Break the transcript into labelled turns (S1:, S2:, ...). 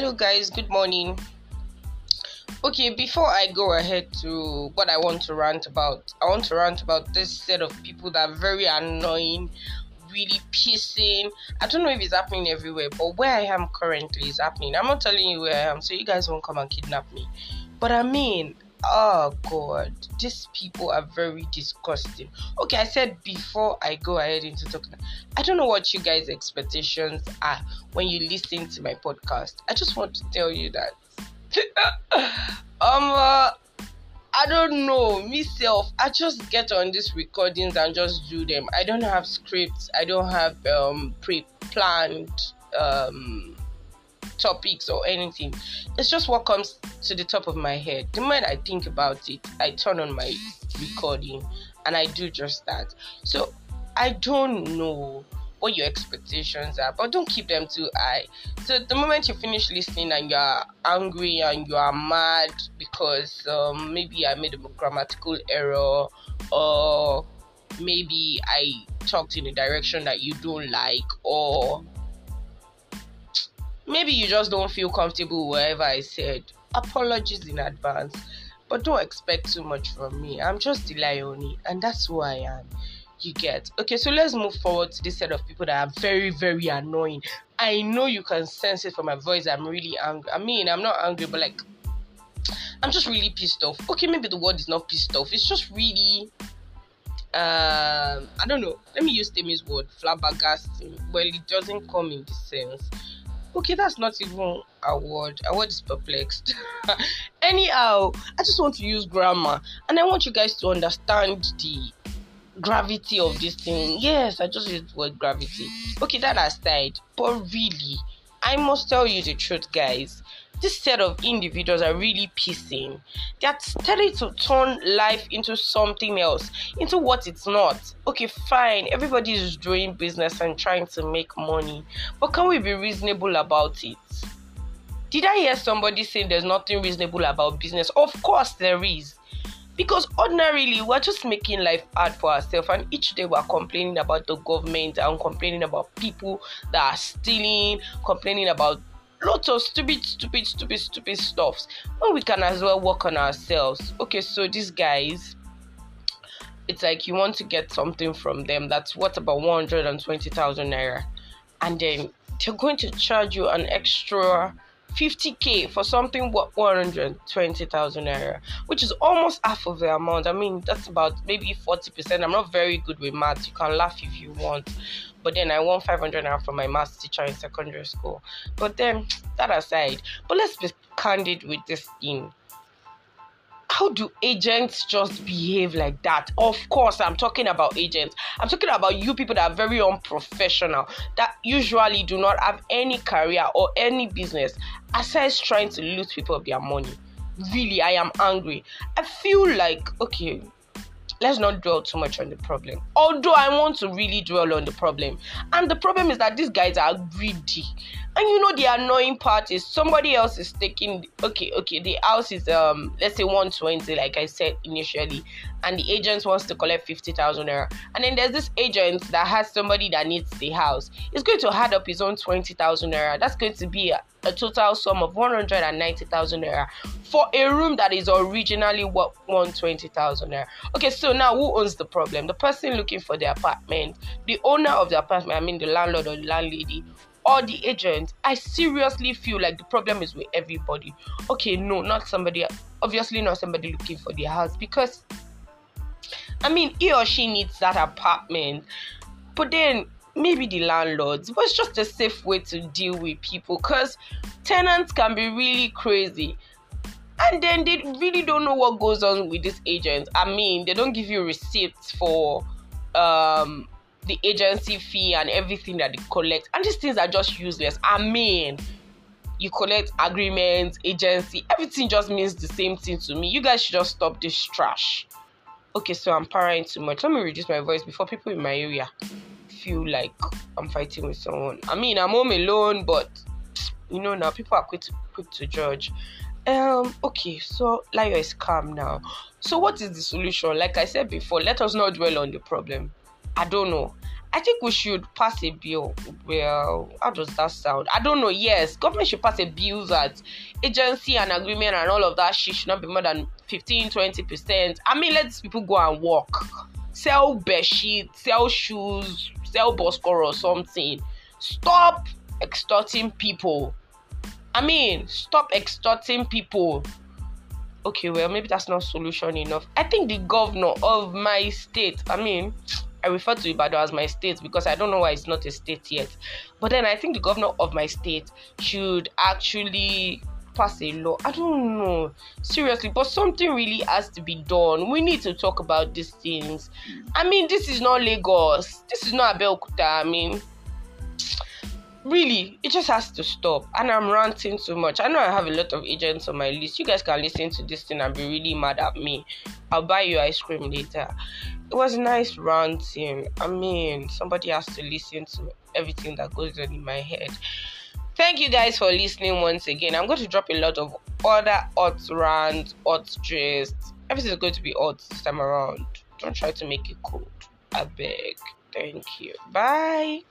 S1: Hello, guys, good morning. Okay, before I go ahead to what I want to rant about, I want to rant about this set of people that are very annoying, really pissing. I don't know if it's happening everywhere, but where I am currently is happening. I'm not telling you where I am, so you guys won't come and kidnap me. But I mean, oh god. These people are very disgusting. Okay i said before i go ahead into talking i don't know what you guys expectations are when you listen to my podcast. I just want to tell you that. Um uh, i don't know. Myself i just get on these recordings and just do them. I don't have scripts. I don't have um pre-planned um topics or anything. It's just what comes to the top of my head. The moment I think about it, I turn on my recording and I do just that. So I don't know what your expectations are, but don't keep them too high. So the moment you finish listening and you're angry and you are mad because um, maybe I made a grammatical error or maybe I talked in a direction that you don't like or maybe you just don't feel comfortable wherever I said. Apologies in advance, but don't expect too much from me. I'm just Delayoni, and that's who I am. You get okay, so let's move forward to this set of people that are very, very annoying. I know you can sense it from my voice. I'm really angry. I mean, I'm not angry, but like, I'm just really pissed off. Okay, maybe the word is not pissed off. It's just really um I don't know. Let me use Temi's word, flabbergasting. Well, it doesn't come in the sense okay that's not even a word. A word is perplexed. Anyhow i just want to use grammar and i want you guys to understand the gravity of this thing. Yes i just used the word gravity. Okay that aside but really i must tell you the truth guys this set of individuals are really pissing. They're starting to turn life into something else, into what it's not. Okay, fine, everybody is doing business and trying to make money, but can we be reasonable about it? Did I hear somebody saying there's nothing reasonable about business? Of course, there is. Because ordinarily, we're just making life hard for ourselves, and each day we're complaining about the government and complaining about people that are stealing, complaining about lots of stupid, stupid, stupid, stupid stuffs when we can as well work on ourselves. Okay, so these guys, it's like you want to get something from them that's what about 120,000 naira, and then they're going to charge you an extra 50k for something what 120,000 naira, which is almost half of the amount. I mean, that's about maybe 40%. I'm not very good with maths. You can laugh if you want, but then I won 500 naira from my math teacher in secondary school. But then that aside, but let's be candid with this thing how do agents just behave like that? Of course, I'm talking about agents. I'm talking about you people that are very unprofessional, that usually do not have any career or any business aside trying to loot people of their money. Really, I am angry. I feel like, okay, let's not dwell too much on the problem. Although I want to really dwell on the problem. And the problem is that these guys are greedy. And you know the annoying part is somebody else is taking okay, okay, the house is um let's say 120, like I said initially, and the agent wants to collect 50,000 naira. And then there's this agent that has somebody that needs the house. He's going to add up his own 20,000 naira. That's going to be a, a total sum of 190,000 naira for a room that is originally what 120,000 naira. Okay, so now who owns the problem? The person looking for the apartment, the owner of the apartment, I mean the landlord or the landlady, or the agent, I seriously feel like the problem is with everybody. Okay, no, not somebody, obviously, not somebody looking for their house because I mean, he or she needs that apartment, but then maybe the landlords, was just a safe way to deal with people because tenants can be really crazy. And then they really don't know what goes on with these agents. I mean, they don't give you receipts for um the agency fee and everything that they collect. And these things are just useless. I mean, you collect agreements, agency, everything just means the same thing to me. You guys should just stop this trash. Okay, so I'm parrying too much. Let me reduce my voice before people in my area feel like I'm fighting with someone. I mean, I'm home alone, but you know now people are quick to, quick to judge. Um, okay, so Layo is calm now. So what is the solution? Like I said before, let us not dwell on the problem. I don't know. I think we should pass a bill. Well, how does that sound? I don't know. Yes, government should pass a bill that agency and agreement and all of that shit should not be more than 15 20%. I mean, let these people go and work, sell bed sheets, sell shoes, sell Boscor or something. Stop extorting people. I mean, stop extorting people. Okay, well, maybe that's not solution enough. I think the governor of my state, I mean, I refer to Ibadan as my state because I don't know why it's not a state yet. But then I think the governor of my state should actually pass a law. I don't know. Seriously, but something really has to be done. We need to talk about these things. I mean, this is not Lagos. This is not Abeokuta. I mean, really it just has to stop. And i'm ranting too much. I know i have a lot of agents on my list. You guys can listen to this thing and be really mad at me. I'll buy you ice cream later. It was nice ranting. I mean somebody has to listen to everything that goes on in my head. Thank you guys for listening once again. I'm going to drop a lot of other hot rants hot everything is going to be hot this time around. Don't try to make it cold. I beg. Thank you. Bye